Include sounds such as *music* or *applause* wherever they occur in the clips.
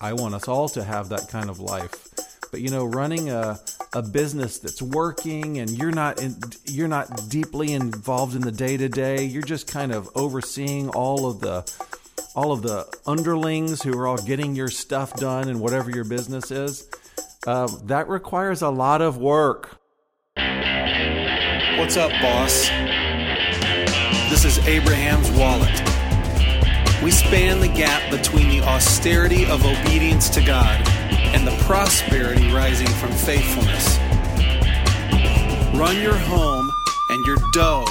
I want us all to have that kind of life. But you know, running a a business that's working and you're not in, you're not deeply involved in the day to day. You're just kind of overseeing all of the all of the underlings who are all getting your stuff done and whatever your business is. Uh, that requires a lot of work. What's up, boss? This is Abraham's Wallet. We span the gap between the austerity of obedience to God and the prosperity rising from faithfulness. Run your home and your dough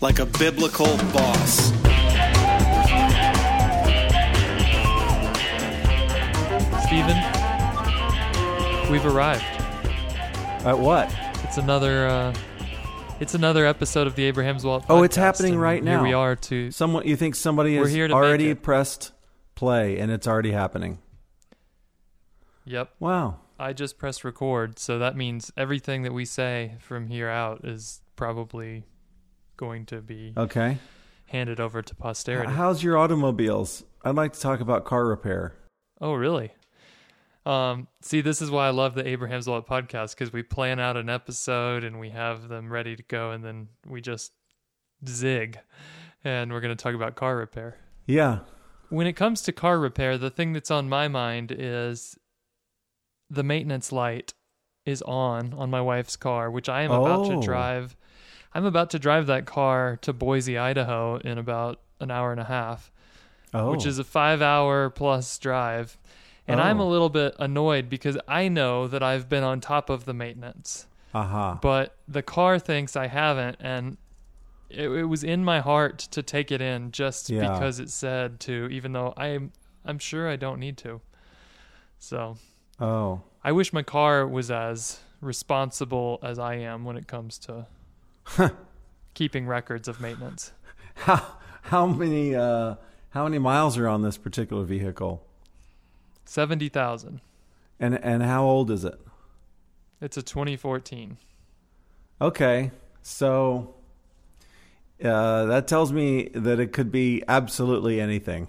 like a biblical boss. Stephen, we've arrived. At what? It's another. Uh, it's another episode of the Abraham's Wallet. Oh, it's podcast, happening right now. Here we are to. Someone you think somebody has already pressed play and it's already happening. Yep, Wow. I just pressed record, so that means everything that we say from here out is probably going to be Okay. handed over to posterity. How's your automobiles? I'd like to talk about car repair. Oh, really? Um, see, this is why I love the Abraham's Wallet podcast because we plan out an episode and we have them ready to go, and then we just zig, and we're going to talk about car repair. Yeah. When it comes to car repair, the thing that's on my mind is the maintenance light is on on my wife's car, which I am about Oh. to drive. I'm about to drive that car to Boise, Idaho in about an hour and a half Oh. which is a five hour plus drive. And I'm a Oh. little bit annoyed because I know that I've been on top of the maintenance, aha. but the car thinks I haven't. And it, it was in my heart to take it in just Yeah. because it said to, even though I'm, I'm sure I don't need to. So Oh. I wish my car was as responsible as I am when it comes to *laughs* keeping records of maintenance. How how many uh how many miles are on this particular vehicle? 70,000. And and how old is it? It's a 2014. Okay. So uh that tells me that it could be absolutely anything.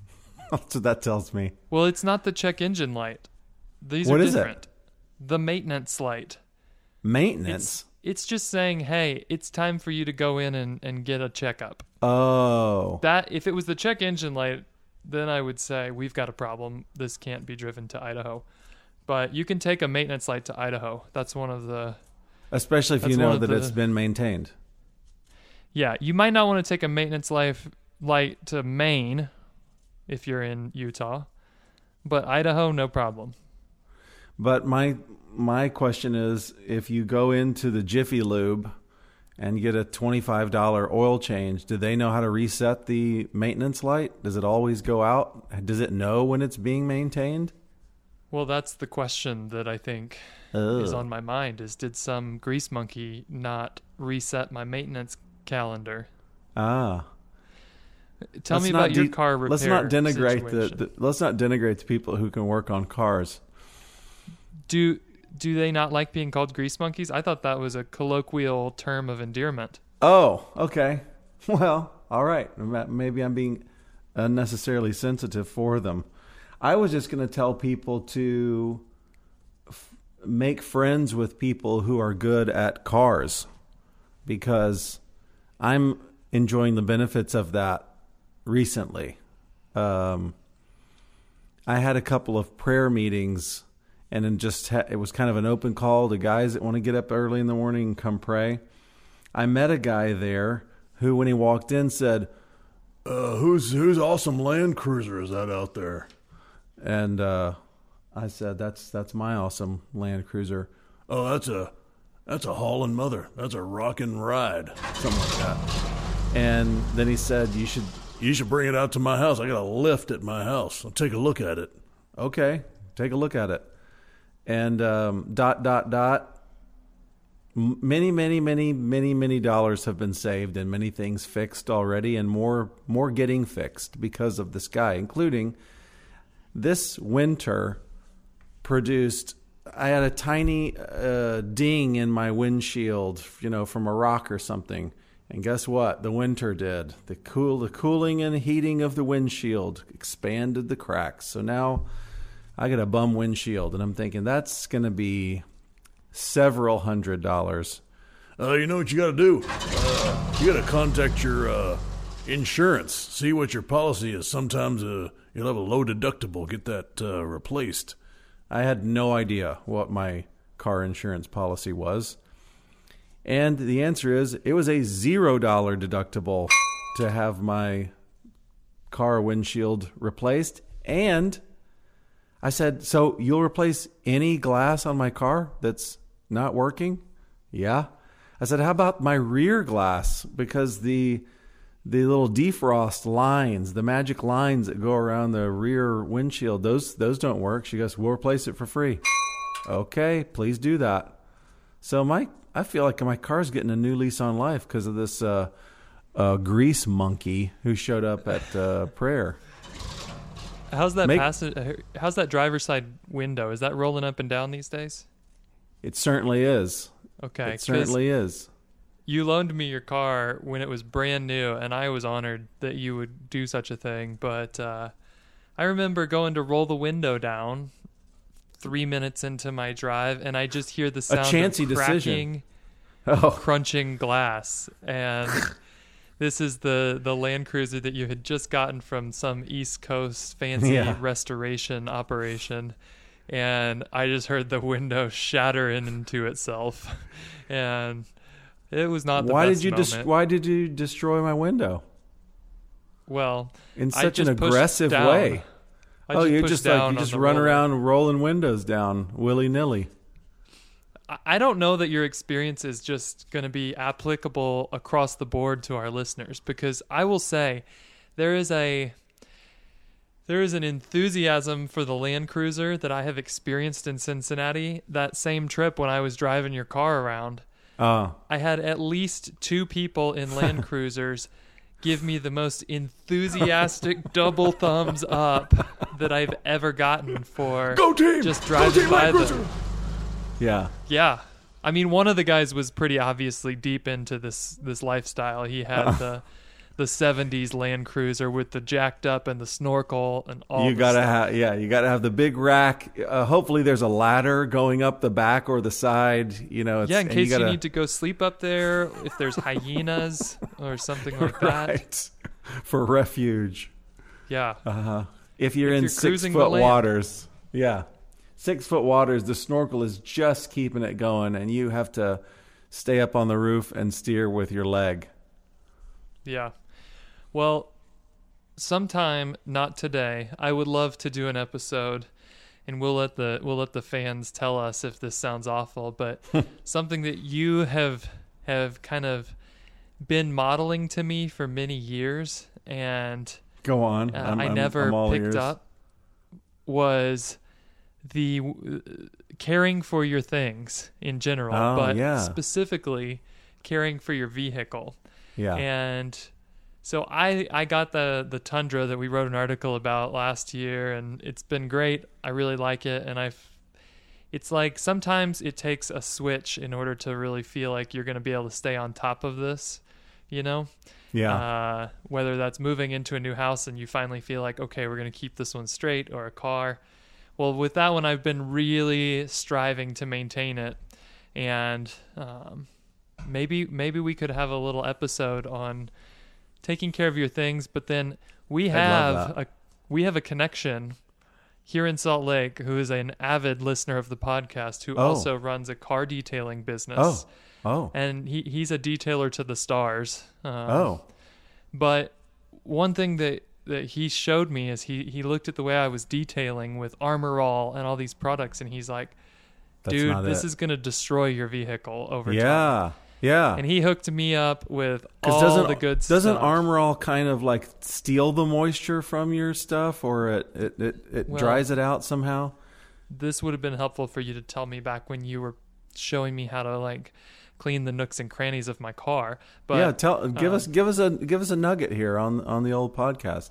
*laughs* That's what that tells me. Well, it's not the check engine light. These What are is it? different. The maintenance light. Maintenance. It's it's just saying, hey, it's time for you to go in and, and get a checkup. oh. That if it was the check engine light, then I would say we've got a problem. This can't be driven to Idaho. But you can take a maintenance light to Idaho. That's one of the Especially if you know that the- it's been maintained. Yeah, you might not want to take a maintenance life light to Maine if you're in Utah. But Idaho, no problem. But my my question is if you go into the Jiffy Lube and get a $25 oil change, do they know how to reset the maintenance light? Does it always go out? Does it know when it's being maintained? Well, that's the question that I think is on my mind is did some grease monkey not reset my maintenance calendar? Ah. Tell Let's me about your car repair. Let's not denigrate the, the let's not denigrate the people who can work on cars. Do do they not like being called grease monkeys? I thought that was a colloquial term of endearment. Oh, okay. *laughs* Well, all right. Maybe I'm being unnecessarily sensitive for them. I was just going to tell people to f- make friends with people who are good at cars because I'm enjoying the benefits of that recently. Um, I had a couple of prayer meetings, and then just ha- it was kind of an open call to guys that want to get up early in the morning and come pray. I met a guy there who, when he walked in, said, uh, "Who's whose awesome Land Cruiser is that out there?" And uh, I said, "That's that's my awesome Land Cruiser." Oh, that's a that's a hauling mother. That's a rockin' ride, something like that. And then he said, "You should you should bring it out to my house. I got a lift at my house. I'll take a look at it." Okay, take a look at it. And um, dot dot dot. Many many many many many dollars have been saved and many things fixed already and more more getting fixed because of this guy including this winter produced i had a tiny uh, ding in my windshield you know from a rock or something. And guess what? The winter did. The cool the cooling and heating of the windshield expanded the cracks. So now I got a bum windshield, and I'm thinking that's going to be several hundred dollars. Uh, you know what you got to do? Uh, you got to contact your uh, insurance, see what your policy is. Sometimes uh, you'll have a low deductible. Get that uh, replaced. I had no idea what my car insurance policy was. And the answer is it was a zero dollar deductible to have my car windshield replaced. And I said, So you'll replace any glass on my car that's not working? Yeah. I said, How about my rear glass? Because the the little defrost lines, the magic lines that go around the rear windshield, those those don't work. She goes, "We'll replace it for free." Okay, please do that. So my I feel like my car's getting a new lease on life because of this uh, uh, grease monkey who showed up at uh, prayer. How's that Make- passenger? How's that driver's side window? Is that rolling up and down these days? It certainly is. Okay, It certainly is. you loaned me your car when it was brand new, and I was honored that you would do such a thing. But uh, I remember going to roll the window down three minutes into my drive, and I just hear the sound chancy of decision. cracking, Oh, crunching glass, and this is the the Land Cruiser that you had just gotten from some East Coast fancy Yeah. restoration operation. And I just heard the window shatter into itself, *laughs* and it was not the why best did you dis- why did you destroy my window Well, in such an aggressive way? I oh, you just like you just run roller. around rolling windows down willy nilly. I- don't know that your experience is just going to be applicable across the board to our listeners because I will say there is a there is an enthusiasm for the Land Cruiser that I have experienced in Cincinnati that same trip when I was driving your car around. Uh, I had at least two people in Land *laughs* Cruisers give me the most enthusiastic double thumbs up that I've ever gotten for Go team! just Go driving team by Land Cruiser! Yeah. Yeah. I mean, one of the guys was pretty obviously deep into this this lifestyle. He had the the '70s Land Cruiser with the jacked up and the snorkel and all. you gotta have yeah you gotta have the big rack uh, hopefully there's a ladder going up the back or the side you know it's, Yeah, in case you, gotta, need to go sleep up there, if there's *laughs* hyenas or something like *laughs* that. right for refuge Yeah. uh-huh if you're If in you're six foot waters yeah six foot waters the snorkel is just keeping it going and you have to stay up on the roof and steer with your leg Yeah. Well, sometime not today. I would love to do an episode and we'll let the we'll let the fans tell us if this sounds awful, but *laughs* something that you have have kind of been modeling to me for many years and go on uh, I'm- I I'm- never I'm all picked ears. up was the uh, caring for your things in general, Oh, but yeah. specifically caring for your vehicle. yeah And so I I got the the Tundra that we wrote an article about last year and it's been great. I really like it and I've it's like sometimes it takes a switch in order to really feel like you're going to be able to stay on top of this, you know? yeah Uh, whether that's moving into a new house and you finally feel like, okay, we're going to keep this one straight, or a car. Well, with that one, I've been really striving to maintain it, and um, maybe maybe we could have a little episode on taking care of your things. But then we have a we have a connection here in Salt Lake who is an avid listener of the podcast who Oh. also runs a car detailing business. oh oh And he, he's a detailer to the stars. Um, oh but one thing that that he showed me is he he looked at the way I was detailing with Armor All and all these products, and he's like, "Dude, this it. is gonna destroy your vehicle over time." yeah yeah And he hooked me up with all doesn't the good doesn't stuff. Armor All kind of like steal the moisture from your stuff, or it it it, it Well- dries it out somehow? this would have been helpful for you to tell me back when you were showing me how to like clean the nooks and crannies of my car. But yeah, tell give uh, us give us a give us a nugget here on on the old podcast.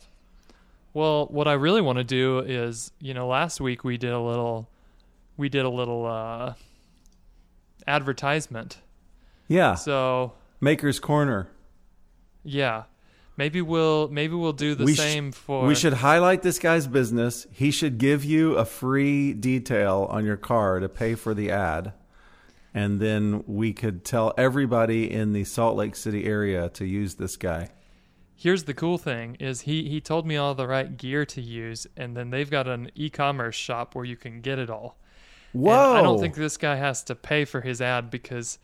Well, what I really want to do is, you know, last week we did a little, we did a little uh, advertisement. Yeah, So Maker's Corner. yeah, Maybe we'll maybe we'll do the We sh- same for We should highlight this guy's business. He should give you a free detail on your car to pay for the ad. And then we could tell everybody in the Salt Lake City area to use this guy. Here's the cool thing is he he told me all the right gear to use and then they've got an e-commerce shop where you can get it all. And Whoa! I don't think this guy has to pay for his ad because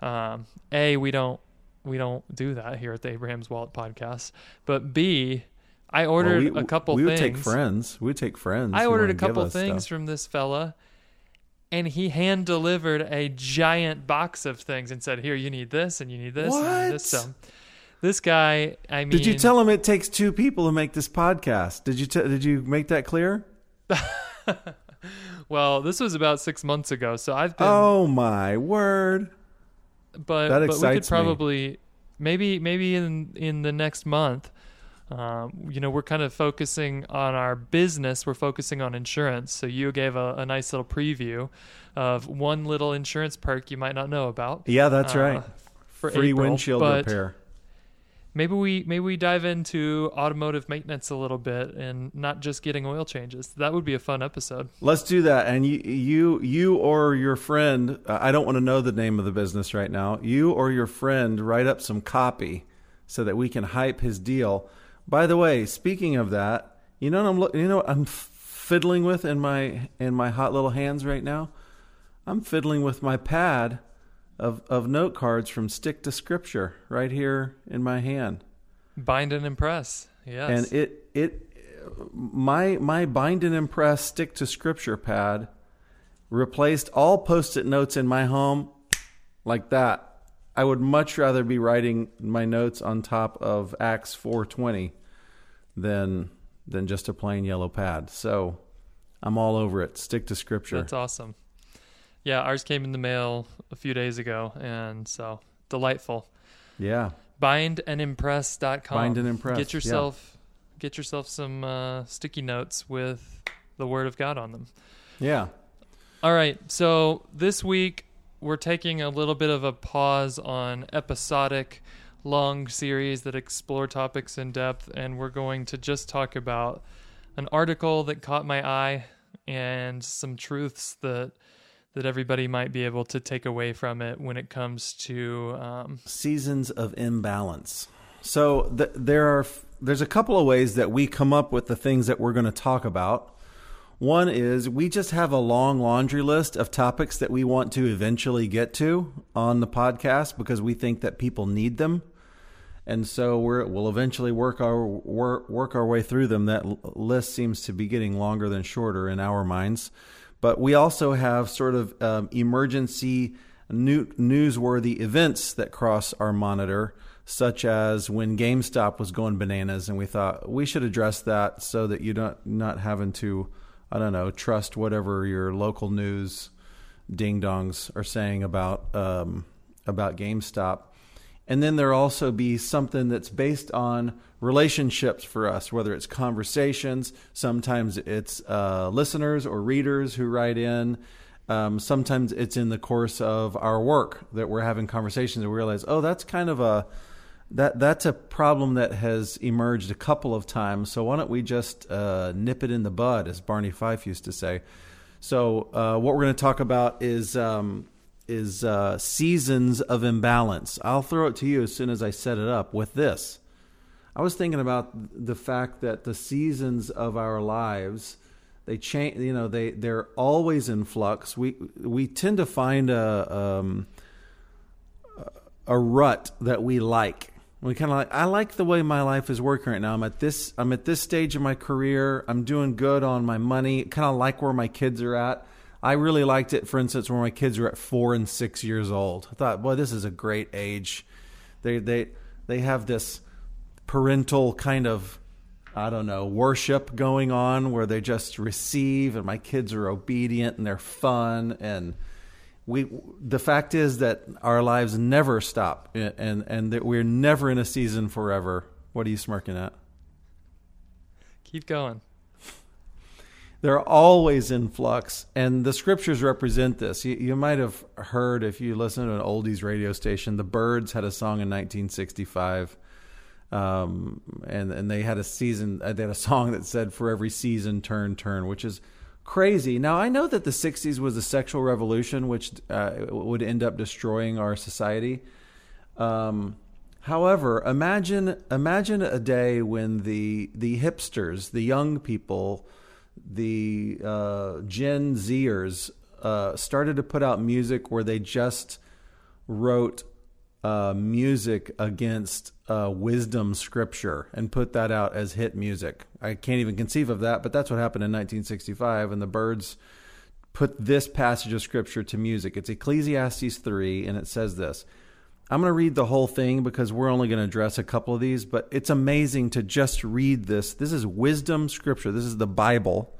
um, A, we don't we don't do that here at the Abraham's Wallet podcast. But B, I Well, ordered we- a couple We would things. take friends. We would take friends. I ordered a couple things stuff. from this fella, and he hand delivered a giant box of things and said, "Here, you need this, and you need this, and you need this." So, this guy, I mean, Did you tell him it takes two people to make this podcast? Did you t- did you make that clear? *laughs* Well, this was about six months ago, so I've been, Oh my word! but that but we could excites me. probably maybe maybe in in the next month. Um, you know, we're kind of focusing on our business. We're focusing on insurance. So you gave a, a nice little preview of one little insurance perk you might not know about. Yeah, that's uh, right. For Free April, windshield repair. Maybe we maybe we dive into automotive maintenance a little bit and not just getting oil changes. That would be a fun episode. Let's do that. And you, you, you or your friend. Uh, I don't want to know the name of the business right now. You or your friend write up some copy so that we can hype his deal. By the way, speaking of that, you know what I'm look- you know what I'm fiddling with in my in my hot little hands right now. I'm fiddling with my pad of of note cards from Stick to Scripture right here in my hand. Bind and impress. Yes. and it it my my bind and impress stick to scripture pad replaced all post-it notes in my home like that i would much rather be writing my notes on top of acts 420 than than just a plain yellow pad so i'm all over it stick to scripture That's awesome. Yeah, ours came in the mail a few days ago, and so delightful. yeah Bindandimpress.com. Bind and Impress, Get yeah. yourself get yourself some uh, sticky notes with the Word of God on them. yeah All right, so this week we're taking a little bit of a pause on episodic long series that explore topics in depth, and we're going to just talk about an article that caught my eye and some truths that that everybody might be able to take away from it when it comes to um, seasons of imbalance. So th- there are there's a couple of ways that we come up with the things that we're going to talk about. One is we just have a long laundry list of topics that we want to eventually get to on the podcast because we think that people need them. And so we're, we'll eventually work our work, work our way through them. That list seems to be getting longer than shorter in our minds. But we also have sort of um, emergency new, newsworthy events that cross our monitor, such as when GameStop was going bananas, and we thought we should address that so that you don't not having to, I don't know, trust whatever your local news ding dongs are saying about um, about GameStop. And then there also be something that's based on relationships for us, whether it's conversations, sometimes it's uh, listeners or readers who write in. Um, sometimes it's in the course of our work that we're having conversations and we realize, oh, that's kind of a that that's a problem that has emerged a couple of times. So why don't we just uh, nip it in the bud, as Barney Fife used to say. So uh, what we're going to talk about is um, is uh, seasons of imbalance. I'll throw it to you as soon as I set it up with this. I was thinking about the fact that the seasons of our lives they change. You know, they they're always in flux. We we tend to find a um, a rut that we like. We kind of like. I like the way my life is working right now. I'm at this. I'm at this stage of my career. I'm doing good on my money. Kind of like where my kids are at. I really liked it, for instance, when my kids were at four and six years old. I thought, boy, this is a great age. They they they have this parental kind of I don't know worship going on where they just receive, and my kids are obedient and they're fun and we the fact is that our lives never stop and and that we're never in a season forever what are you smirking at keep going. They're always in flux and the scriptures represent this you, you might have heard if you listen to an oldies radio station the Byrds had a song in 1965 Um, and and they had a season. uh, They had a song that said "For every season, turn, turn," which is crazy. Now I know that the '60s was a sexual revolution, which uh, would end up destroying our society. Um, however, imagine imagine a day when the the hipsters, the young people, the uh, Gen Zers uh, started to put out music where they just wrote uh, music against uh, wisdom scripture and put that out as hit music. I can't even conceive of that, but that's what happened in 1965, and the Byrds put this passage of scripture to music. It's Ecclesiastes 3, and it says this. I'm going to read the whole thing because we're only going to address a couple of these, but it's amazing to just read this. This is wisdom scripture. This is the Bible,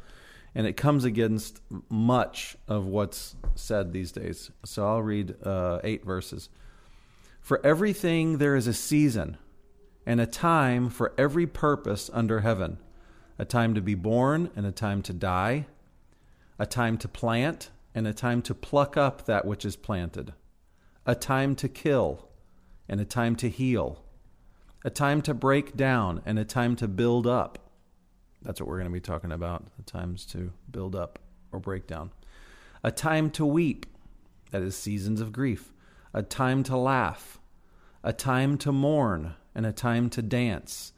and it comes against much of what's said these days. So I'll read uh, eight verses. For everything there is a season and a time for every purpose under heaven a time to be born and a time to die, a time to plant and a time to pluck up that which is planted, a time to kill and a time to heal, a time to break down and a time to build up. That's what we're going to be talking about the times to build up or break down. A time to weep, that is seasons of grief, a time to laugh, a time to mourn, and a time to dance,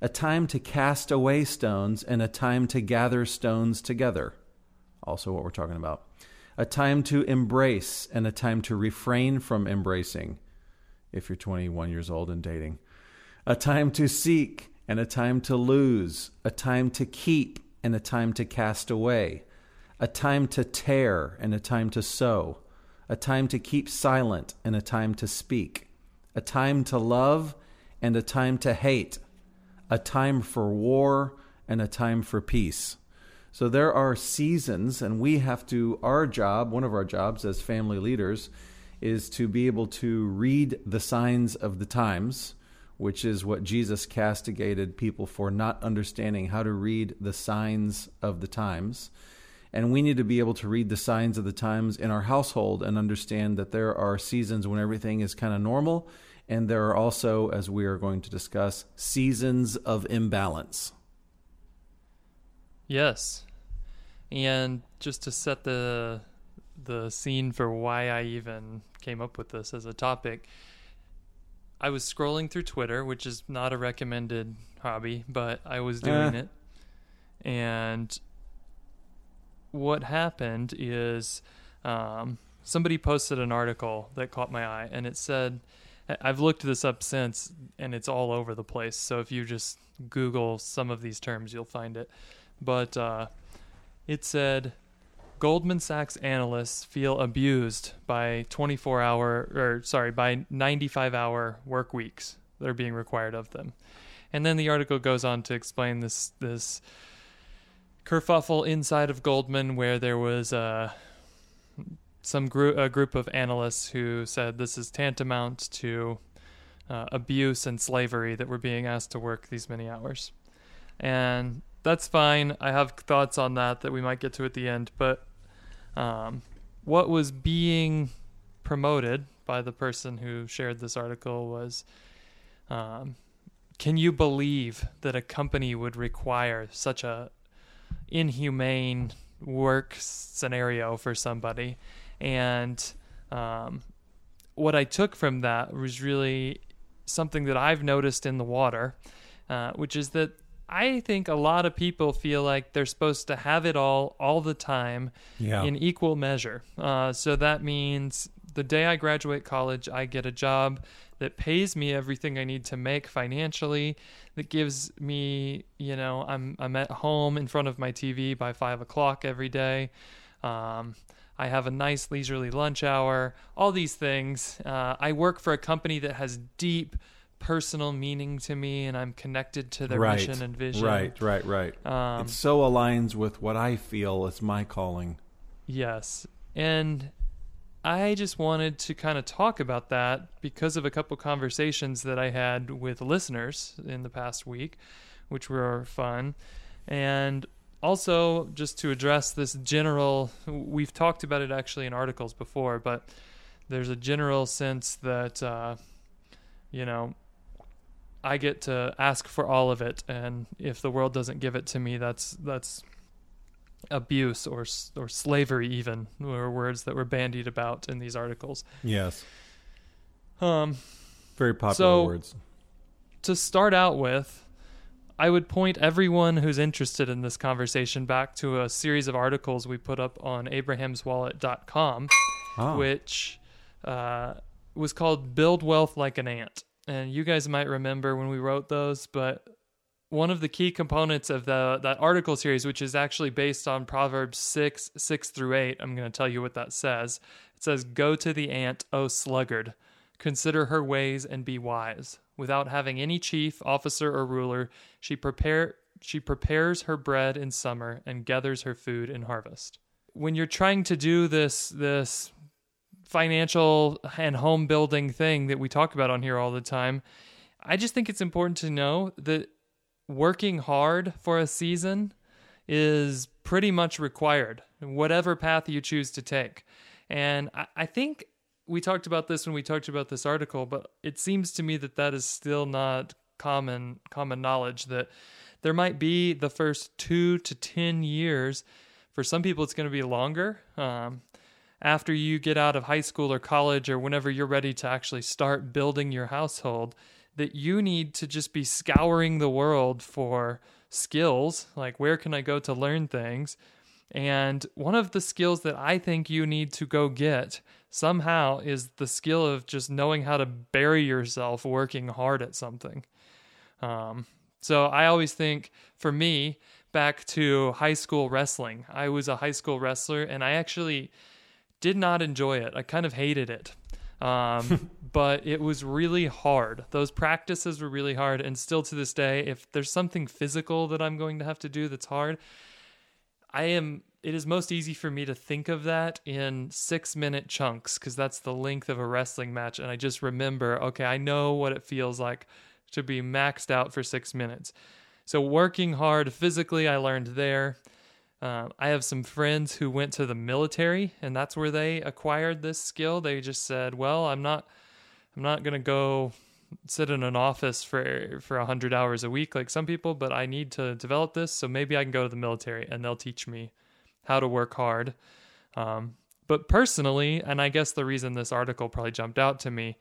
a time to cast away stones, and a time to gather stones together. Also, what we're talking about. A time to embrace, and a time to refrain from embracing, if you're 21 years old and dating. A time to seek, and a time to lose, a time to keep, and a time to cast away, a time to tear, and a time to sow, a time to keep silent, and a time to speak a time to love and a time to hate, a time for war and a time for peace. So there are seasons, and we have to, our job, one of our jobs as family leaders, is to be able to read the signs of the times, which is what Jesus castigated people for not understanding how to read the signs of the times. And we need to be able to read the signs of the times in our household and understand that there are seasons when everything is kind of normal. And there are also, as we are going to discuss, seasons of imbalance. Yes. And just to set the the scene for why I even came up with this as a topic, I was scrolling through Twitter, which is not a recommended hobby, but I was doing Eh. it. And what happened is um, somebody posted an article that caught my eye, and it said, I've looked this up since, and it's all over the place. So if you just Google some of these terms, you'll find it. But uh, it said Goldman Sachs analysts feel abused by 24 hour, or sorry, by 95 hour work weeks that are being required of them. And then the article goes on to explain this this kerfuffle inside of Goldman, where there was uh, some group a group of analysts who said this is tantamount to uh, abuse and slavery that we're being asked to work these many hours, and that's fine. I have thoughts on that that we might get to at the end, but um, what was being promoted by the person who shared this article was um, can you believe that a company would require such a inhumane work scenario for somebody and um, what i took from that was really something that i've noticed in the water uh, which is that i think a lot of people feel like they're supposed to have it all all the time Yeah. in equal measure. Uh, so that means the day I graduate college, I get a job that pays me everything I need to make financially, that gives me, you know, I'm I'm at home in front of my TV by five o'clock every day. Um, I have a nice leisurely lunch hour. All these things. Uh, I work for a company that has deep personal meaning to me, and I'm connected to their right. mission and vision. Right, right, right. Um, it so aligns with what I feel is my calling. Yes. And I just wanted to kind of talk about that because of a couple conversations that I had with listeners in the past week, which were fun. And also, just to address this general, we've talked about it actually in articles before, but there's a general sense that, uh, you know, I get to ask for all of it, and if the world doesn't give it to me, that's that's abuse or or slavery, even were words that were bandied about in these articles. Yes. Um, Very popular So- words. to start out with, I would point everyone who's interested in this conversation back to a series of articles we put up on abrahamswallet.com, Ah. which uh, was called Build Wealth Like an Ant. And you guys might remember when we wrote those, but one of the key components of the that article series, which is actually based on Proverbs 6, 6 through 8, I'm going to tell you what that says. It says, Go to the ant, O sluggard. Consider her ways and be wise. Without having any chief, officer, or ruler, she prepare she prepares her bread in summer and gathers her food in harvest. When you're trying to do this this financial and home building thing that we talk about on here all the time, I just think it's important to know that working hard for a season is pretty much required, whatever path you choose to take. And I, I think we talked about this when we talked about this article, but it seems to me that that is still not common common knowledge that there might be the first two to ten years. For some people, it's going to be longer. Um, after you get out of high school or college or whenever you're ready to actually start building your household, that you need to just be scouring the world for skills like where can I go to learn things? And one of the skills that I think you need to go get somehow is the skill of just knowing how to bury yourself working hard at something. Um, so I always think for me, back to high school wrestling, I was a high school wrestler and I actually did not enjoy it. I kind of hated it. Um, *laughs* but it was really hard. Those practices were really hard. And still to this day, if there's something physical that I'm going to have to do that's hard, I am. It is most easy for me to think of that in six minute chunks because that's the length of a wrestling match. And I just remember, okay, I know what it feels like to be maxed out for six minutes. So working hard physically, I learned there. Um, I have some friends who went to the military, and that's where they acquired this skill. They just said, "Well, I'm not, I'm not going to go sit in an office for for a hundred hours a week like some people, but I need to develop this. So maybe I can go to the military, and they'll teach me how to work hard." Um, but personally, and I guess the reason this article probably jumped out to me,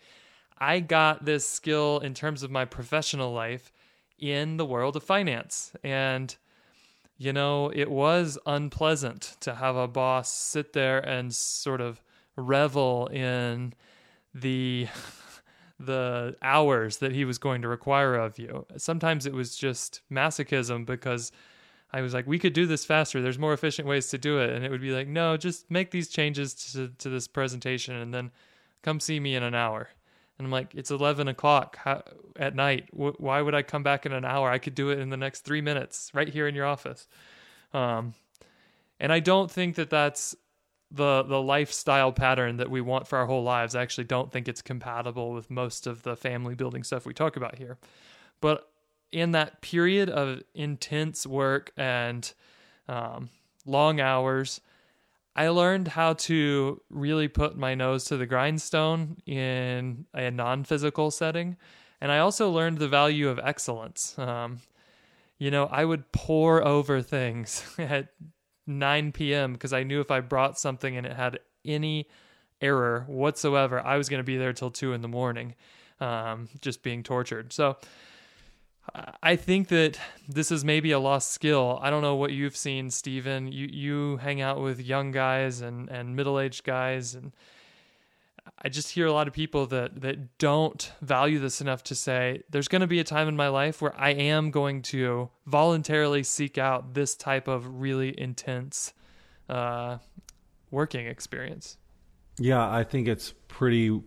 I got this skill in terms of my professional life in the world of finance and you know, it was unpleasant to have a boss sit there and sort of revel in the *laughs* the hours that he was going to require of you. Sometimes it was just masochism because I was like, we could do this faster. There's more efficient ways to do it. And it would be like, no, just make these changes to, to this presentation and then come see me in an hour. And I'm like, it's 11 o'clock at night. Why would I come back in an hour? I could do it in the next three minutes right here in your office. Um, and I don't think that that's the the lifestyle pattern that we want for our whole lives. I actually don't think it's compatible with most of the family building stuff we talk about here. But in that period of intense work and um, long hours, I learned how to really put my nose to the grindstone in a non physical setting. And I also learned the value of excellence. Um, you know, I would pour over things *laughs* at 9 p.m. because I knew if I brought something and it had any error whatsoever, I was going to be there till 2 in the morning, um, just being tortured. So, I think that this is maybe a lost skill. I don't know what you've seen, Stephen. You you hang out with young guys and, and middle aged guys, and I just hear a lot of people that that don't value this enough to say there's going to be a time in my life where I am going to voluntarily seek out this type of really intense uh, working experience. Yeah, I think it's pretty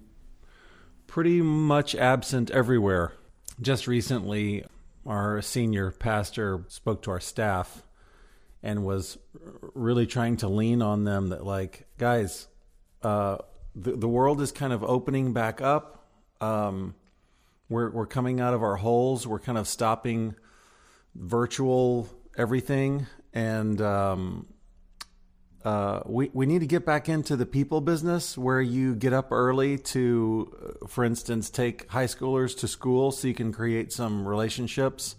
pretty much absent everywhere. Just recently, our senior pastor spoke to our staff and was really trying to lean on them that, like, guys, uh, the the world is kind of opening back up. Um, we're we're coming out of our holes. We're kind of stopping virtual everything, and um, uh, we we need to get back into the people business where you get up early to, uh, for instance, take high schoolers to school so you can create some relationships,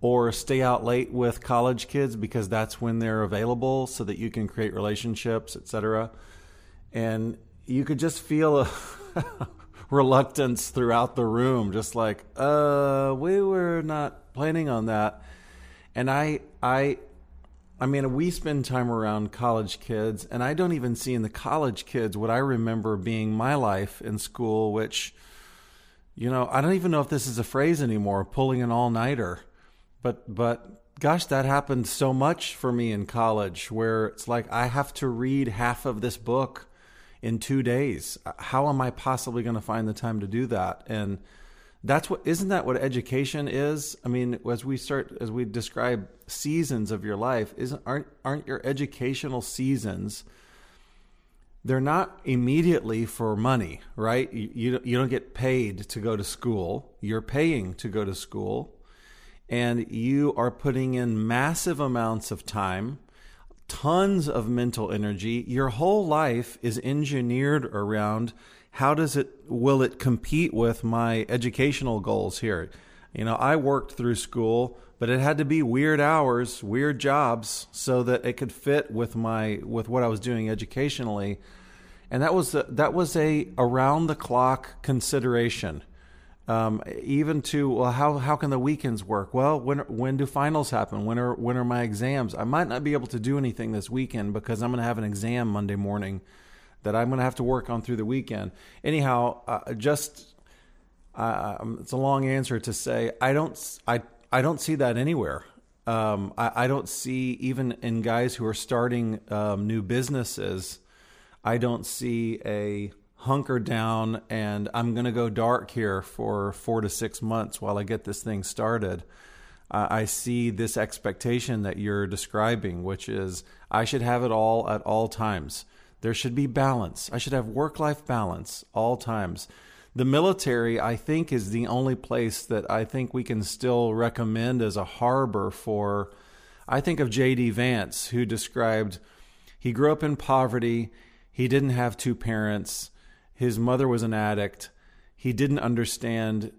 or stay out late with college kids because that's when they're available so that you can create relationships, etc. And you could just feel a *laughs* reluctance throughout the room, just like, uh, we were not planning on that. And I I I mean, we spend time around college kids, and I don't even see in the college kids what I remember being my life in school, which, you know, I don't even know if this is a phrase anymore, pulling an all nighter. But, but gosh, that happened so much for me in college where it's like I have to read half of this book in two days. How am I possibly going to find the time to do that? And, that's what isn't that what education is? I mean as we start as we describe seasons of your life isn't aren't aren't your educational seasons they're not immediately for money right? You, you, you don't get paid to go to school. You're paying to go to school. And you are putting in massive amounts of time tons of mental energy. Your whole life is engineered around how does it will it compete with my educational goals here? You know, I worked through school, but it had to be weird hours, weird jobs so that it could fit with my with what I was doing educationally. And that was a, that was a around the clock consideration. Um, even to well, how how can the weekends work? Well, when when do finals happen? When are when are my exams? I might not be able to do anything this weekend because I'm going to have an exam Monday morning that I'm going to have to work on through the weekend. Anyhow, uh, just uh, um, it's a long answer to say I don't I I don't see that anywhere. Um, I, I, don't see even in guys who are starting um, new businesses. I don't see a hunker down and I'm going to go dark here for four to six months while I get this thing started. Uh, I see this expectation that you're describing, which is I should have it all at all times. There should be balance. I should have work life balance all times. The military, I think, is the only place that I think we can still recommend as a harbor for. I think of J.D. Vance, who described he grew up in poverty, he didn't have two parents, his mother was an addict, he didn't understand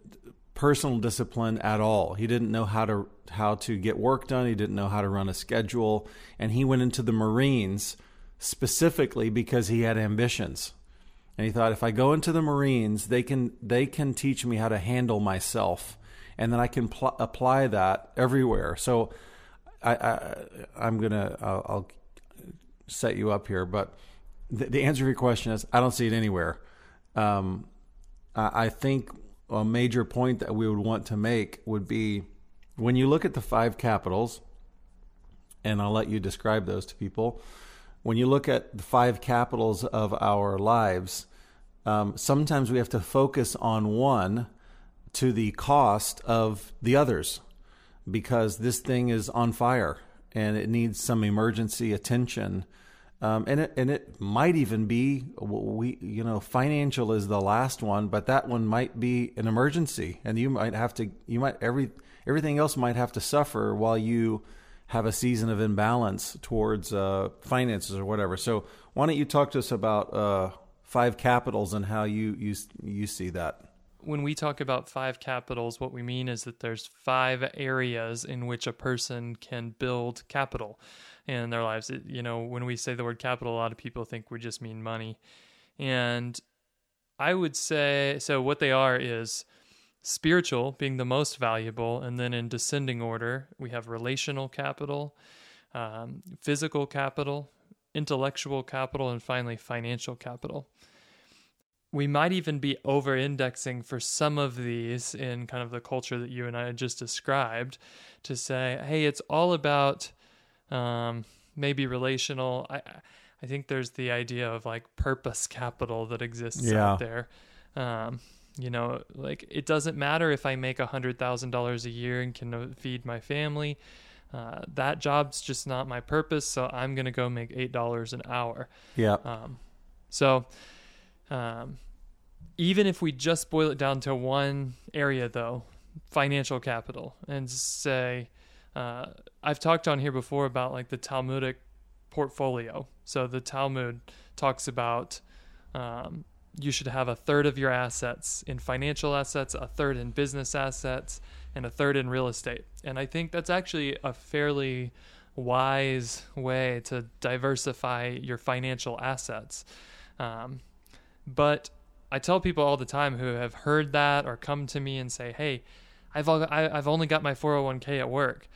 personal discipline at all. He didn't know how to how to get work done, he didn't know how to run a schedule, and he went into the Marines specifically because he had ambitions. And he thought if I go into the Marines, they can they can teach me how to handle myself, and then I can pl- apply that everywhere. So I, I am gonna I'll, I'll, set you up here, but the, the, answer to your question is I don't see it anywhere. Um, I think a major point that we would want to make would be when you look at the five capitals, and I'll let you describe those to people when you look at the five capitals of our lives, um, sometimes we have to focus on one to the cost of the others because this thing is on fire and it needs some emergency attention. Um, and it and it might even be we you know financial is the last one, but that one might be an emergency, and you might have to you might every everything else might have to suffer while you have a season of imbalance towards uh, finances or whatever. So why don't you talk to us about uh, five capitals and how you, you you see that? When we talk about five capitals, what we mean is that there's five areas in which a person can build capital in their lives. It, you know, when we say the word capital, a lot of people think we just mean money, and I would say so. What they are is spiritual being the most valuable, and then in descending order, we have relational capital, um, physical capital, intellectual capital, and finally financial capital. We might even be over indexing for some of these in kind of the culture that you and I just described to say, hey, it's all about um, maybe relational. I, I think there's the idea of like purpose capital that exists yeah. out there. Um, you know like it doesn't matter if i make a hundred thousand dollars a year and can uh, feed my family uh, that job's just not my purpose so i'm gonna go make eight dollars an hour yeah um, so um, even if we just boil it down to one area though financial capital and say uh, i've talked on here before about like the talmudic portfolio. So the Talmud talks about um, you should have a third of your assets in financial assets, a third in business assets, and a third in real estate. And I think that's actually a fairly wise way to diversify your financial assets. Um, but I tell people all the time who have heard that or come to me and say, "Hey, I've all, I, I've only got my 401k at work."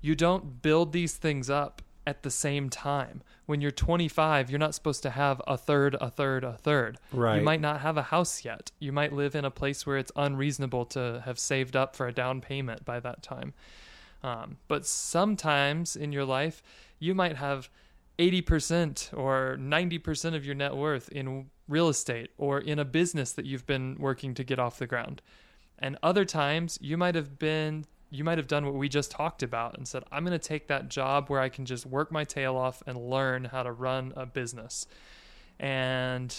You don't build these things up at the same time. When you're 25, you're not supposed to have a third, a third, a third. Right. You might not have a house yet. You might live in a place where it's unreasonable to have saved up for a down payment by that time. Um, but sometimes in your life, you might have 80% or 90% of your net worth in real estate or in a business that you've been working to get off the ground. And other times, you might have been you might have done what we just talked about and said, I'm going to take that job where I can just work my tail off and learn how to run a business. And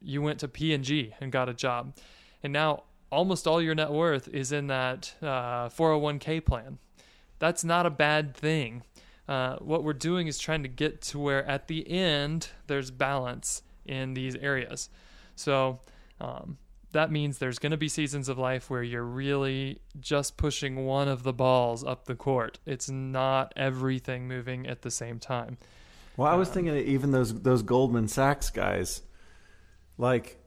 you went to P&G and got a job. And now almost all your net worth is in that uh, 401k plan. That's not a bad thing. Uh, what we're doing is trying to get to where at the end there's balance in these areas. So, um, that means there's going to be seasons of life where you're really just pushing one of the balls up the court. It's not everything moving at the same time. Well, I was um, thinking of even those those Goldman Sachs guys, like,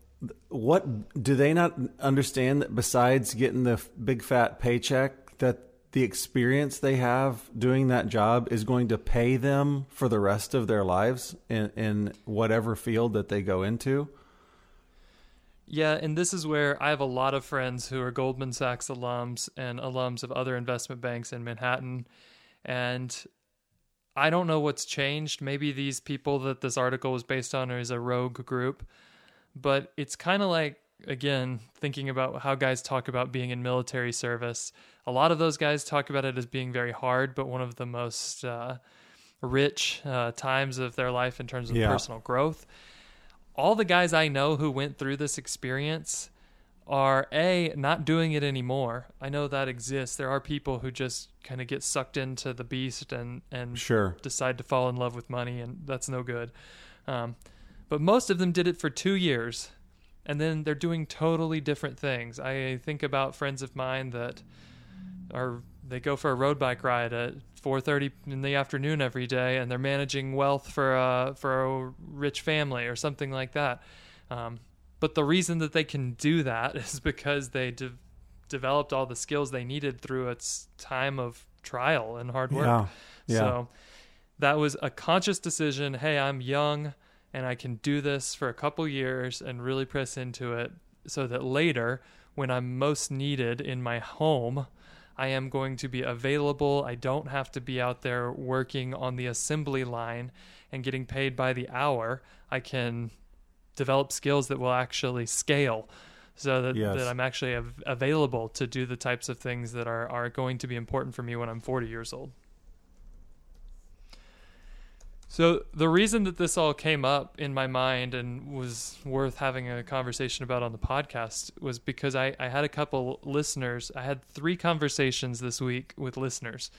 what do they not understand that besides getting the big fat paycheck, that the experience they have doing that job is going to pay them for the rest of their lives in in whatever field that they go into. Yeah, and this is where I have a lot of friends who are Goldman Sachs alums and alums of other investment banks in Manhattan. And I don't know what's changed. Maybe these people that this article was based on is a rogue group. But it's kind of like, again, thinking about how guys talk about being in military service. A lot of those guys talk about it as being very hard, but one of the most uh, rich uh, times of their life in terms of Yeah. personal growth all the guys I know who went through this experience are a not doing it anymore. I know that exists. There are people who just kind of get sucked into the beast and and Sure. decide to fall in love with money, and that's no good. Um, but most of them did it for two years, and then they're doing totally different things. I think about friends of mine that are they go for a road bike ride at 4:30 in the afternoon every day, and they're managing wealth for a for a rich family or something like that. Um, but the reason that they can do that *laughs* is because they de- developed all the skills they needed through its time of trial and hard work. Yeah. Yeah. So that was a conscious decision. Hey, I'm young and I can do this for a couple years and really press into it so that later, when I'm most needed in my home, I am going to be available. I don't have to be out there working on the assembly line and getting paid by the hour. I can develop skills that will actually scale so that, Yes. that I'm actually av- available to do the types of things that are, are going to be important for me when I'm 40 years old. So the reason that this all came up in my mind and was worth having a conversation about on the podcast was because I, I had a couple listeners. I had three conversations this week with listeners.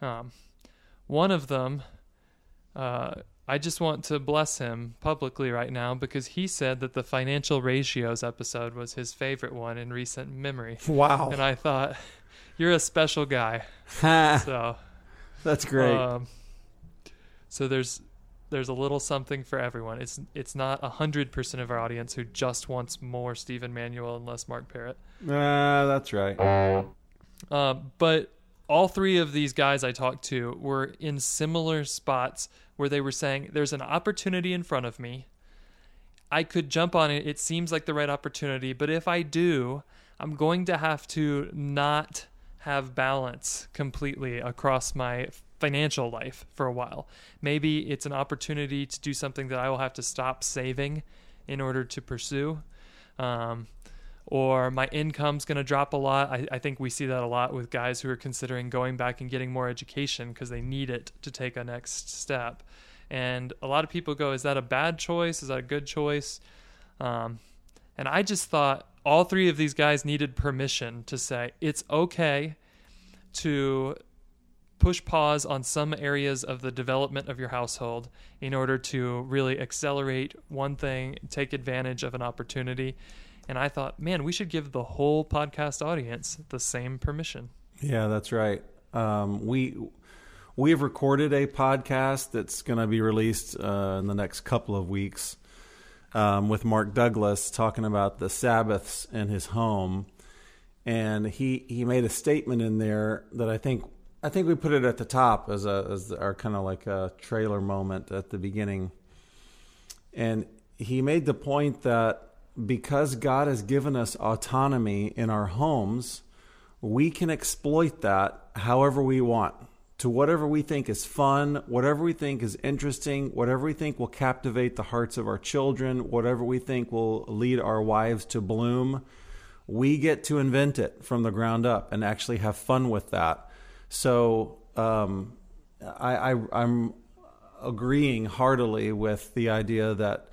Um, one of them, uh, I just want to bless him publicly right now because he said that the financial ratios episode was his favorite one in recent memory. Wow. And I thought, *laughs* you're a special guy. *laughs* So That's great. um, so there's there's a little something for everyone. It's it's not hundred percent of our audience who just wants more Stephen Manuel and less Mark Parrott. Ah, that's right. Uh, but all three of these guys I talked to were in similar spots where they were saying, "There's an opportunity in front of me. I could jump on it. It seems like the right opportunity, but if I do, I'm going to have to not have balance completely across my financial life for a while. Maybe it's an opportunity to do something that I will have to stop saving in order to pursue. Um, or my income's going to drop a lot. I, I think we see that a lot with guys who are considering going back and getting more education because they need it to take a next step. And a lot of people go, Is that a bad choice? Is that a good choice? Um, and I just thought all three of these guys needed permission to say, It's okay to push pause on some areas of the development of your household in order to really accelerate one thing, take advantage of an opportunity. And I thought, man, we should give the whole podcast audience the same permission. Yeah, that's right. Um, we we have recorded a podcast that's going to be released uh, in the next couple of weeks um, with Mark Douglas talking about the Sabbaths in his home, and he he made a statement in there that I think I think we put it at the top as a as our kind of like a trailer moment at the beginning, and he made the point that because God has given us autonomy in our homes, we can exploit that however we want to whatever we think is fun, whatever we think is interesting, whatever we think will captivate the hearts of our children, whatever we think will lead our wives to bloom. We get to invent it from the ground up and actually have fun with that. So um, I, am agreeing heartily with the idea that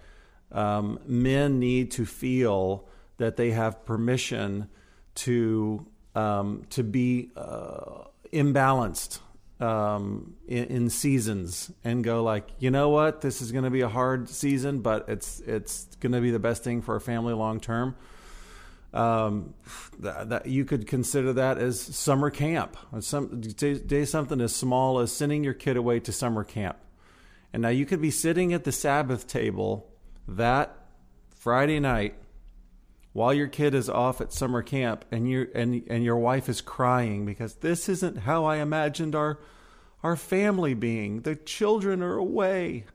um, men need to feel that they have permission to um, to be uh, imbalanced um, in, in, seasons and go like, you know what, this is going to be a hard season, but it's it's going to be the best thing for our family long term. Um, that, that, you could consider that as summer camp. Some day something as small as sending your kid away to summer camp, and now you could be sitting at the Sabbath table that Friday night while your kid is off at summer camp and you and and your wife is crying because this isn't how I imagined our our family being. The children are away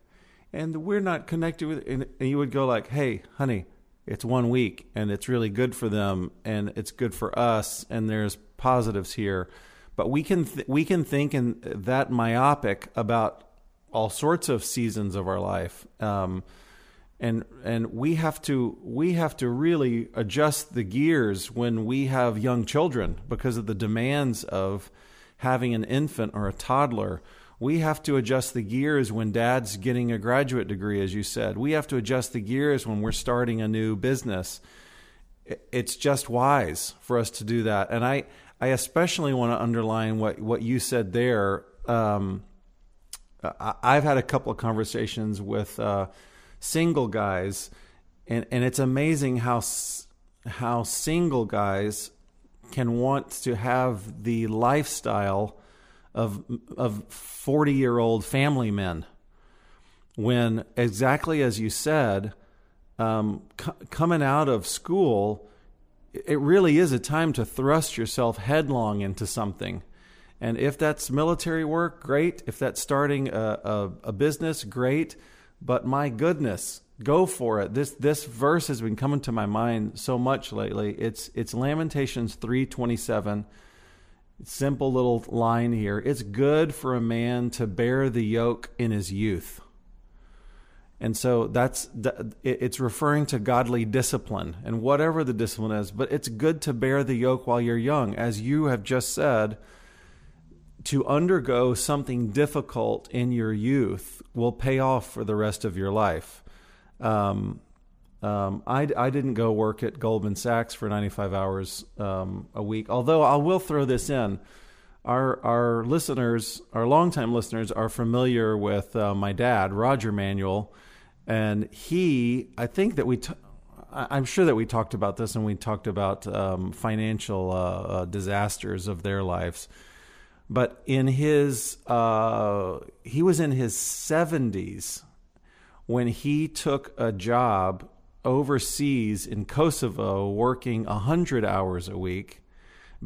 and we're not connected with and, and you would go like, "Hey, honey, it's one week and it's really good for them and it's good for us and there's positives here." But we can th- we can think in that myopic about all sorts of seasons of our life. Um, and and we have to we have to really adjust the gears when we have young children because of the demands of having an infant or a toddler we have to adjust the gears when dad's getting a graduate degree as you said. We have to adjust the gears when we're starting a new business. It's just wise for us to do that. And i i especially want to underline what what you said there. Um, i've had a couple of conversations with uh, single guys, and and it's amazing how how single guys can want to have the lifestyle of of 40 year old family men when exactly as you said um, c- coming out of school it really is a time to thrust yourself headlong into something and if that's military work great if that's starting a, a, a business great but my goodness, go for it. This this verse has been coming to my mind so much lately. It's it's Lamentations 3:27. Simple little line here. It's good for a man to bear the yoke in his youth. And so that's it's referring to godly discipline and whatever the discipline is, but it's good to bear the yoke while you're young as you have just said to undergo something difficult in your youth will pay off for the rest of your life. Um, um, I, I didn't go work at Goldman Sachs for 95 hours um, a week, although I will throw this in. Our, our listeners, our longtime listeners, are familiar with uh, my dad, Roger Manuel, and he, I think that we, t- I'm sure that we talked about this and we talked about um, financial uh, uh, disasters of their lives but in his uh, he was in his 70s when he took a job overseas in Kosovo working 100 hours a week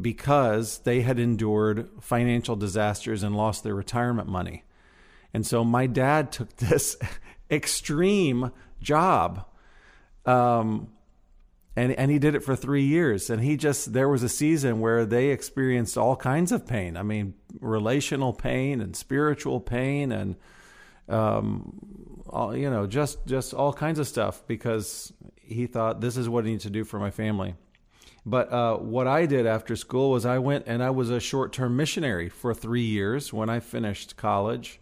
because they had endured financial disasters and lost their retirement money. And so my dad took *laughs* this extreme job um, and and he did it for three years and he just there was a season where they experienced all kinds of pain i mean relational pain and spiritual pain and um, all, you know just just all kinds of stuff because he thought this is what i need to do for my family but uh, what i did after school was i went and i was a short-term missionary for three years when i finished college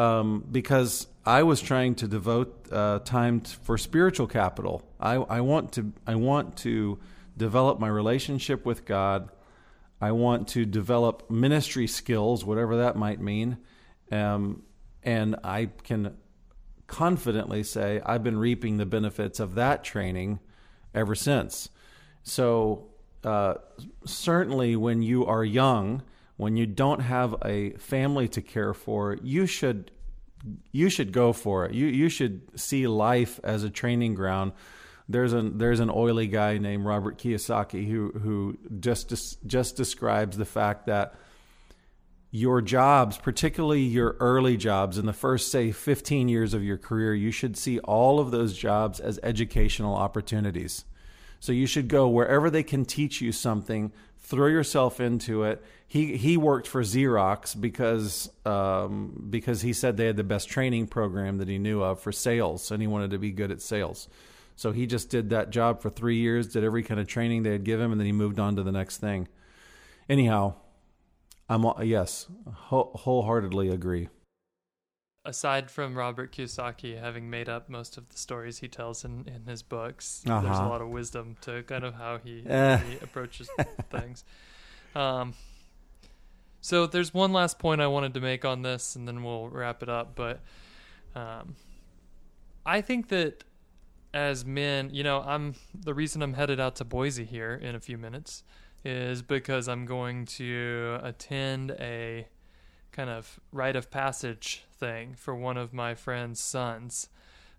um, because I was trying to devote uh, time t- for spiritual capital. I, I want to I want to develop my relationship with God. I want to develop ministry skills, whatever that might mean. Um, and I can confidently say I've been reaping the benefits of that training ever since. So, uh, certainly when you are young, when you don't have a family to care for, you should you should go for it. You you should see life as a training ground there's an there's an oily guy named Robert Kiyosaki who who just just describes the fact that your jobs, particularly your early jobs in the first say 15 years of your career, you should see all of those jobs as educational opportunities. So you should go wherever they can teach you something, throw yourself into it. He he worked for Xerox because um, because he said they had the best training program that he knew of for sales, and he wanted to be good at sales. So he just did that job for three years, did every kind of training they had given him, and then he moved on to the next thing. Anyhow, I'm yes, wholeheartedly agree. Aside from Robert Kiyosaki having made up most of the stories he tells in, in his books, uh-huh. there's a lot of wisdom to kind of how he, uh. he approaches *laughs* things. Um, so there's one last point I wanted to make on this, and then we'll wrap it up. But um, I think that as men, you know, I'm the reason I'm headed out to Boise here in a few minutes is because I'm going to attend a kind of rite of passage thing for one of my friend's sons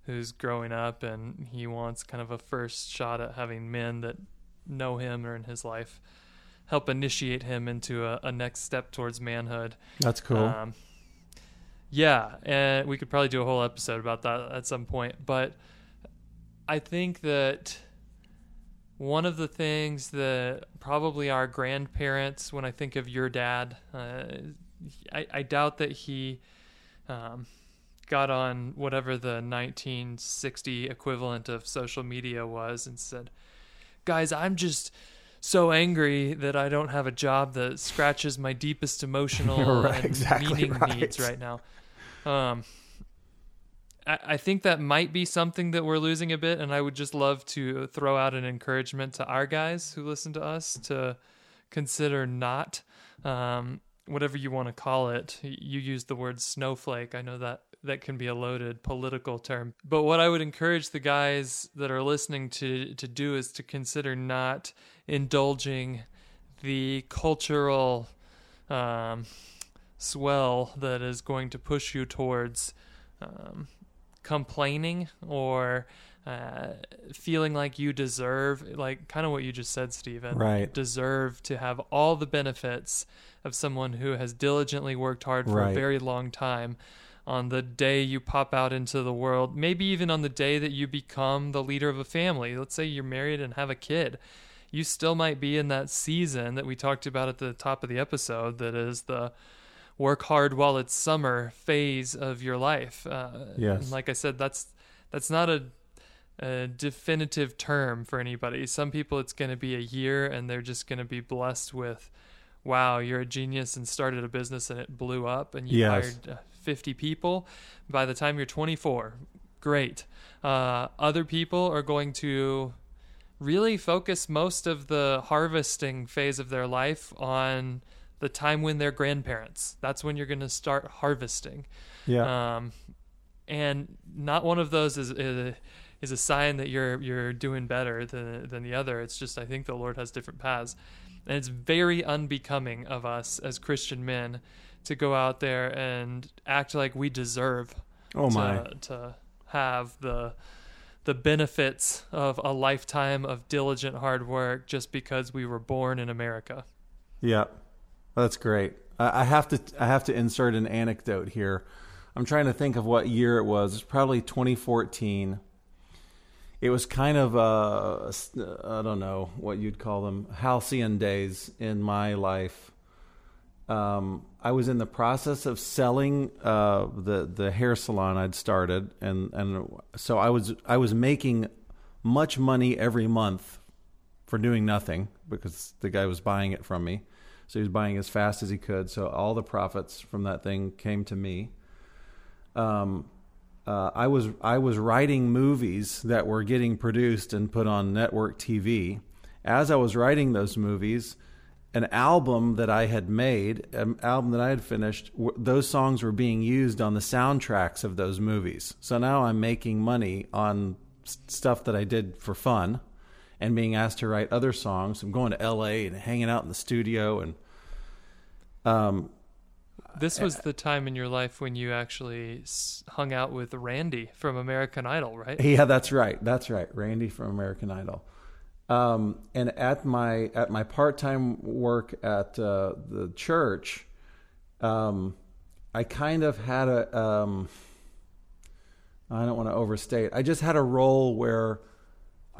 who's growing up and he wants kind of a first shot at having men that know him or in his life help initiate him into a, a next step towards manhood. That's cool. Um, yeah, and we could probably do a whole episode about that at some point, but I think that one of the things that probably our grandparents, when I think of your dad, uh, I, I, doubt that he um, got on whatever the 1960 equivalent of social media was and said, Guys, I'm just so angry that I don't have a job that scratches my deepest *laughs* emotional right, and exactly meaning right. needs right now. Um, I think that might be something that we're losing a bit, and I would just love to throw out an encouragement to our guys who listen to us to consider not um, whatever you want to call it. You use the word snowflake. I know that that can be a loaded political term, but what I would encourage the guys that are listening to to do is to consider not indulging the cultural um, swell that is going to push you towards. Um, complaining or uh, feeling like you deserve, like kind of what you just said, Stephen, right? Deserve to have all the benefits of someone who has diligently worked hard for right. a very long time. On the day you pop out into the world, maybe even on the day that you become the leader of a family. Let's say you're married and have a kid. You still might be in that season that we talked about at the top of the episode that is the work hard while it's summer phase of your life. Uh, yes. like I said, that's that's not a, a definitive term for anybody. Some people, it's going to be a year, and they're just going to be blessed with, "Wow, you're a genius and started a business and it blew up, and you yes. hired uh, 50 people." By the time you're 24, great. Uh, other people are going to really focus most of the harvesting phase of their life on the time when they're grandparents. That's when you're going to start harvesting. Yeah. Um, and not one of those is, is is a sign that you're you're doing better than than the other. It's just I think the Lord has different paths, and it's very unbecoming of us as Christian men to go out there and act like we deserve. Oh to! To have the the benefits of a lifetime of diligent hard work just because we were born in America. Yeah. That's great. I have to I have to insert an anecdote here. I'm trying to think of what year it was. It's probably 2014. It was kind of uh, I don't know what you'd call them halcyon days in my life. Um, I was in the process of selling uh, the the hair salon I'd started, and and so I was I was making much money every month for doing nothing because the guy was buying it from me. So he was buying as fast as he could. So all the profits from that thing came to me. Um, uh, I was I was writing movies that were getting produced and put on network TV. As I was writing those movies, an album that I had made, an album that I had finished, w- those songs were being used on the soundtracks of those movies. So now I'm making money on s- stuff that I did for fun and being asked to write other songs. I'm going to LA and hanging out in the studio and um This was the time in your life when you actually hung out with Randy from American Idol, right? *laughs* Yeah, that's right. That's right. Randy from American Idol. Um, and at my at my part time work at uh, the church, um, I kind of had a um, I don't want to overstate. I just had a role where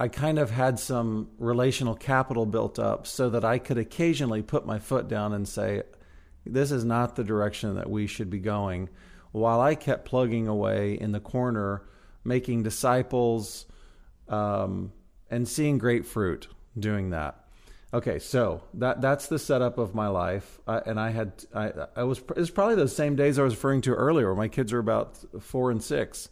I kind of had some relational capital built up so that I could occasionally put my foot down and say, this is not the direction that we should be going. While I kept plugging away in the corner, making disciples um, and seeing great fruit doing that. Okay, so that that's the setup of my life, I, and I had I, I was it was probably those same days I was referring to earlier. My kids were about four and six,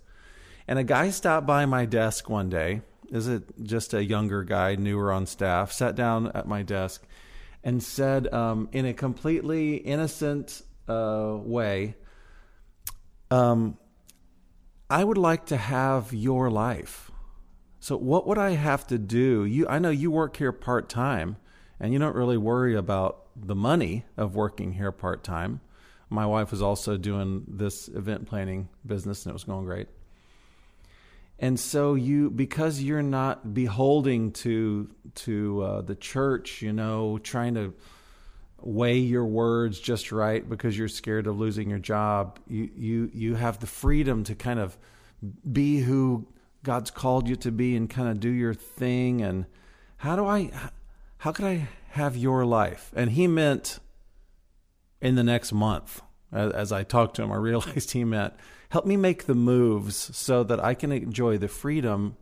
and a guy stopped by my desk one day. Is it just a younger guy, newer on staff? Sat down at my desk and said, um, in a completely innocent uh, way, um, "I would like to have your life." So, what would I have to do? You, I know you work here part time, and you don't really worry about the money of working here part time. My wife was also doing this event planning business, and it was going great. And so you, because you're not beholding to to uh, the church, you know, trying to weigh your words just right because you're scared of losing your job. You you you have the freedom to kind of be who God's called you to be and kind of do your thing. And how do I, how could I have your life? And he meant in the next month. As, as I talked to him, I realized he meant help me make the moves so that I can enjoy the freedom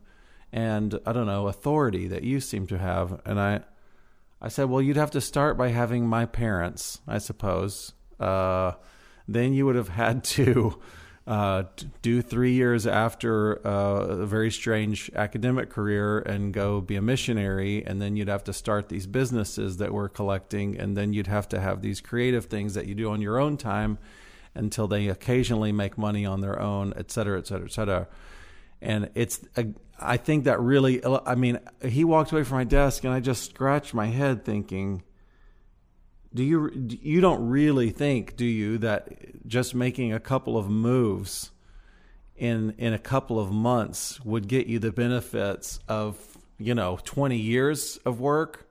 and I don't know authority that you seem to have. And I, I said, well, you'd have to start by having my parents, I suppose. Uh, then you would have had to uh, do three years after uh, a very strange academic career and go be a missionary, and then you'd have to start these businesses that we're collecting, and then you'd have to have these creative things that you do on your own time until they occasionally make money on their own, et cetera, et cetera, et cetera. And it's, a, I think that really, uh, I mean, he walked away from my desk, and I just scratched my head thinking, do you you don't really think do you that just making a couple of moves in in a couple of months would get you the benefits of you know 20 years of work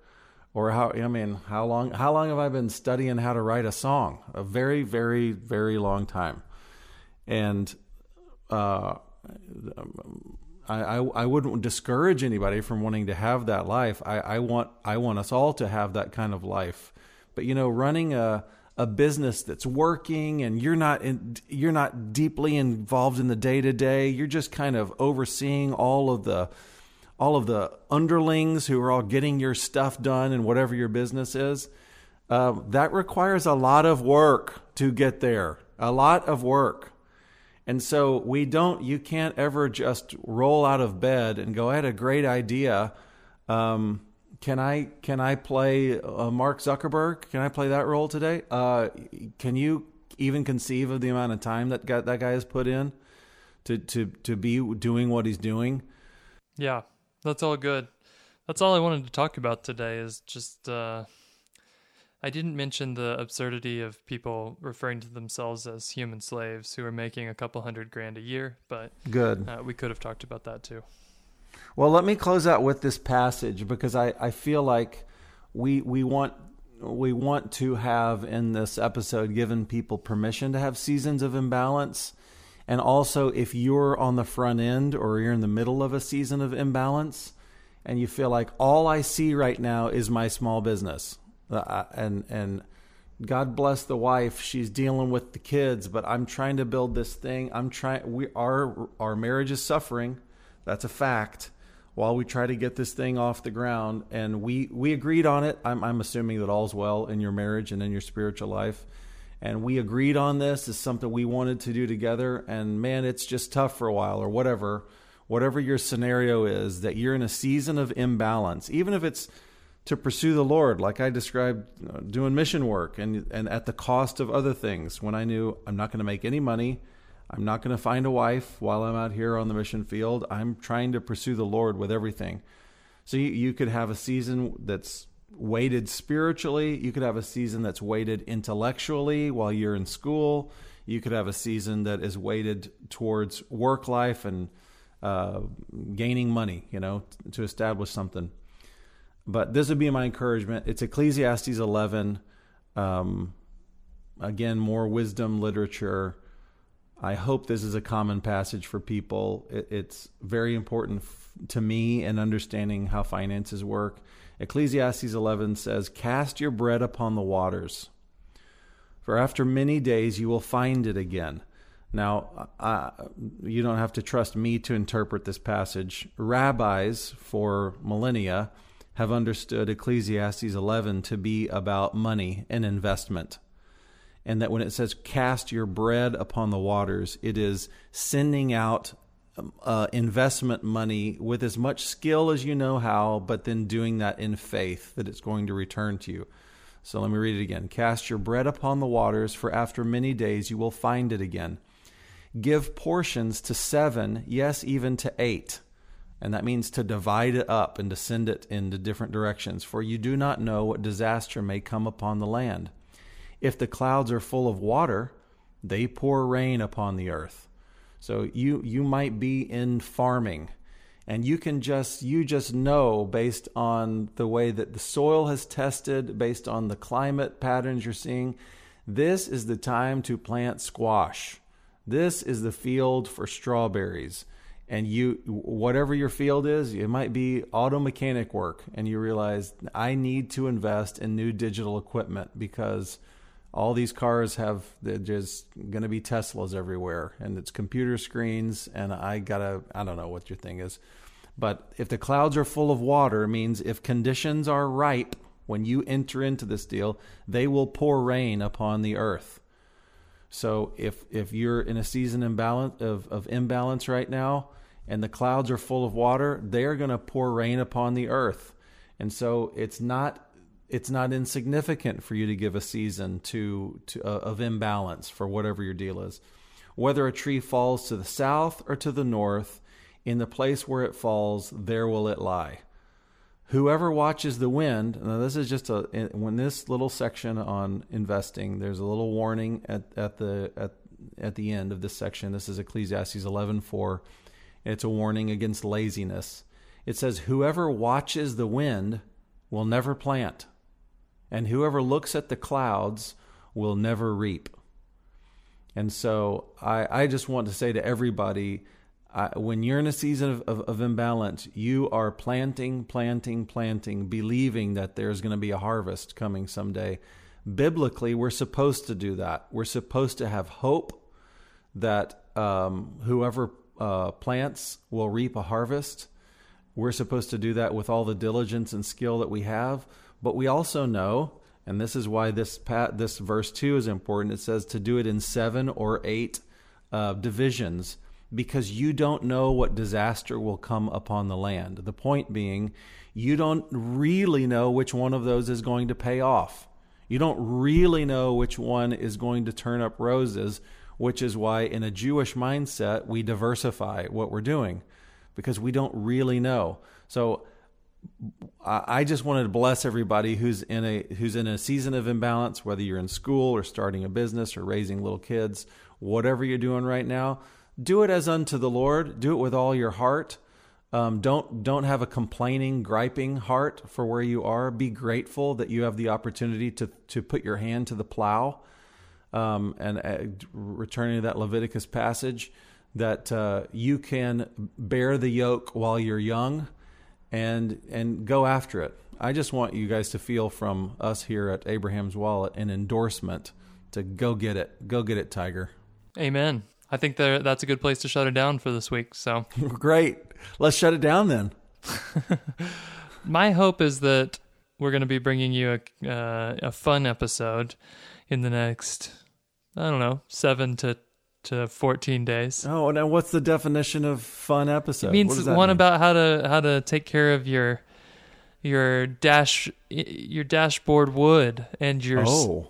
or how I mean how long how long have I been studying how to write a song? A very very very long time. And uh I, I, I wouldn't discourage anybody from wanting to have that life. I, I want I want us all to have that kind of life. But you know running a a business that's working and you're not in, you're not deeply involved in the day to day you're just kind of overseeing all of the all of the underlings who are all getting your stuff done and whatever your business is uh, that requires a lot of work to get there a lot of work and so we don't you can't ever just roll out of bed and go i had a great idea um, can I can I play uh, Mark Zuckerberg? Can I play that role today? Uh, can you even conceive of the amount of time that guy, that guy has put in to to to be doing what he's doing? Yeah, that's all good. That's all I wanted to talk about today. Is just uh, I didn't mention the absurdity of people referring to themselves as human slaves who are making a couple hundred grand a year, but Good. uh, we could have talked about that too. Well, let me close out with this passage because I, I feel like we we want we want to have in this episode given people permission to have seasons of imbalance. And also if you're on the front end or you're in the middle of a season of imbalance and you feel like all I see right now is my small business. Uh, and and God bless the wife. She's dealing with the kids, but I'm trying to build this thing. I'm trying we our our marriage is suffering. That's a fact while we try to get this thing off the ground. And we, we agreed on it. I'm, I'm assuming that all's well in your marriage and in your spiritual life. And we agreed on this as something we wanted to do together. And man, it's just tough for a while or whatever, whatever your scenario is, that you're in a season of imbalance, even if it's to pursue the Lord, like I described you know, doing mission work and, and at the cost of other things when I knew I'm not going to make any money. I'm not going to find a wife while I'm out here on the mission field. I'm trying to pursue the Lord with everything. So you, you could have a season that's weighted spiritually. You could have a season that's weighted intellectually while you're in school. You could have a season that is weighted towards work life and uh, gaining money, you know, to establish something. But this would be my encouragement. It's Ecclesiastes 11. Um, again, more wisdom literature. I hope this is a common passage for people. It, it's very important to me in understanding how finances work. Ecclesiastes 11 says, Cast your bread upon the waters, for after many days you will find it again. Now, you don't have to trust me to interpret this passage. Rabbis for millennia have understood Ecclesiastes 11 to be about money and investment. And that when it says cast your bread upon the waters, it is sending out uh, investment money with as much skill as you know how, but then doing that in faith that it's going to return to you. So let me read it again. Cast your bread upon the waters, for after many days you will find it again. Give portions to seven, yes, even to eight. And that means to divide it up and to send it into different directions, for you do not know what disaster may come upon the land. If the clouds are full of water, they pour rain upon the earth. So you you might be in farming and you can just you just know based on the way that the soil has tested, based on the climate patterns you're seeing, this is the time to plant squash. This is the field for strawberries. And you whatever your field is, it might be auto mechanic work and you realize I need to invest in new digital equipment because all these cars have they're just going to be Teslas everywhere, and it's computer screens. And I gotta I don't know what your thing is, but if the clouds are full of water, means if conditions are ripe when you enter into this deal, they will pour rain upon the earth. So if if you're in a season imbalance of, of imbalance right now, and the clouds are full of water, they are going to pour rain upon the earth. And so it's not it's not insignificant for you to give a season to, to uh, of imbalance for whatever your deal is. Whether a tree falls to the south or to the north, in the place where it falls, there will it lie. Whoever watches the wind, now this is just a when this little section on investing, there's a little warning at, at the at at the end of this section. This is Ecclesiastes 11:4. It's a warning against laziness. It says, "Whoever watches the wind will never plant, and whoever looks at the clouds will never reap. And so I, I just want to say to everybody I, when you're in a season of, of, of, imbalance, you are planting, planting, planting, believing that there's going to be a harvest coming someday. Biblically, we're supposed to do that. We're supposed to have hope that um, whoever uh, plants will reap a harvest. We're supposed to do that with all the diligence and skill that we have. But we also know, and this is why this this verse two is important. It says to do it in seven or eight uh, divisions because you don't know what disaster will come upon the land. The point being, you don't really know which one of those is going to pay off. You don't really know which one is going to turn up roses, which is why, in a Jewish mindset, we diversify what we're doing because we don't really know. So, I just wanted to bless everybody who's in a who's in a season of imbalance, whether you're in school or starting a business or raising little kids, whatever you're doing right now, do it as unto the Lord. Do it with all your heart. Um, don't don't have a complaining, griping heart for where you are. Be grateful that you have the opportunity to to put your hand to the plow. Um, and uh, returning to that Leviticus passage, that uh, you can bear the yoke while you're young and and go after it. I just want you guys to feel from us here at Abraham's Wallet an endorsement to go get it. Go get it, Tiger. Amen. I think that that's a good place to shut it down for this week. So *laughs* great. Let's shut it down then. *laughs* My hope is that we're going to be bringing you a uh, a fun episode in the next I don't know seven to to 14 days. Oh, now what's the definition of fun episode? It means one mean? about how to how to take care of your your dash your dashboard wood and your Oh,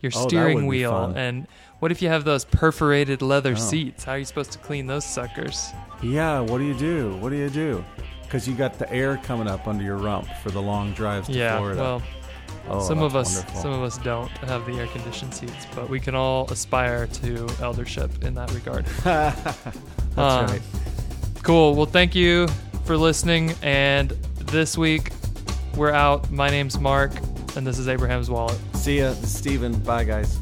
your Oh, steering wheel and what if you have those perforated leather Oh. seats? How are you supposed to clean those suckers? yeah. What do you do? What do you do? Because you got the air coming up under your rump for the long drives to yeah, Florida. well, oh, some of us wonderful. some of us don't have the air conditioned seats, but we can all aspire to eldership in that regard. *laughs* That's Um, right. Cool. Well, thank you for listening. And this week, we're out. My name's Mark, and this is Abraham's Wallet. See ya, Stephen. Bye, guys.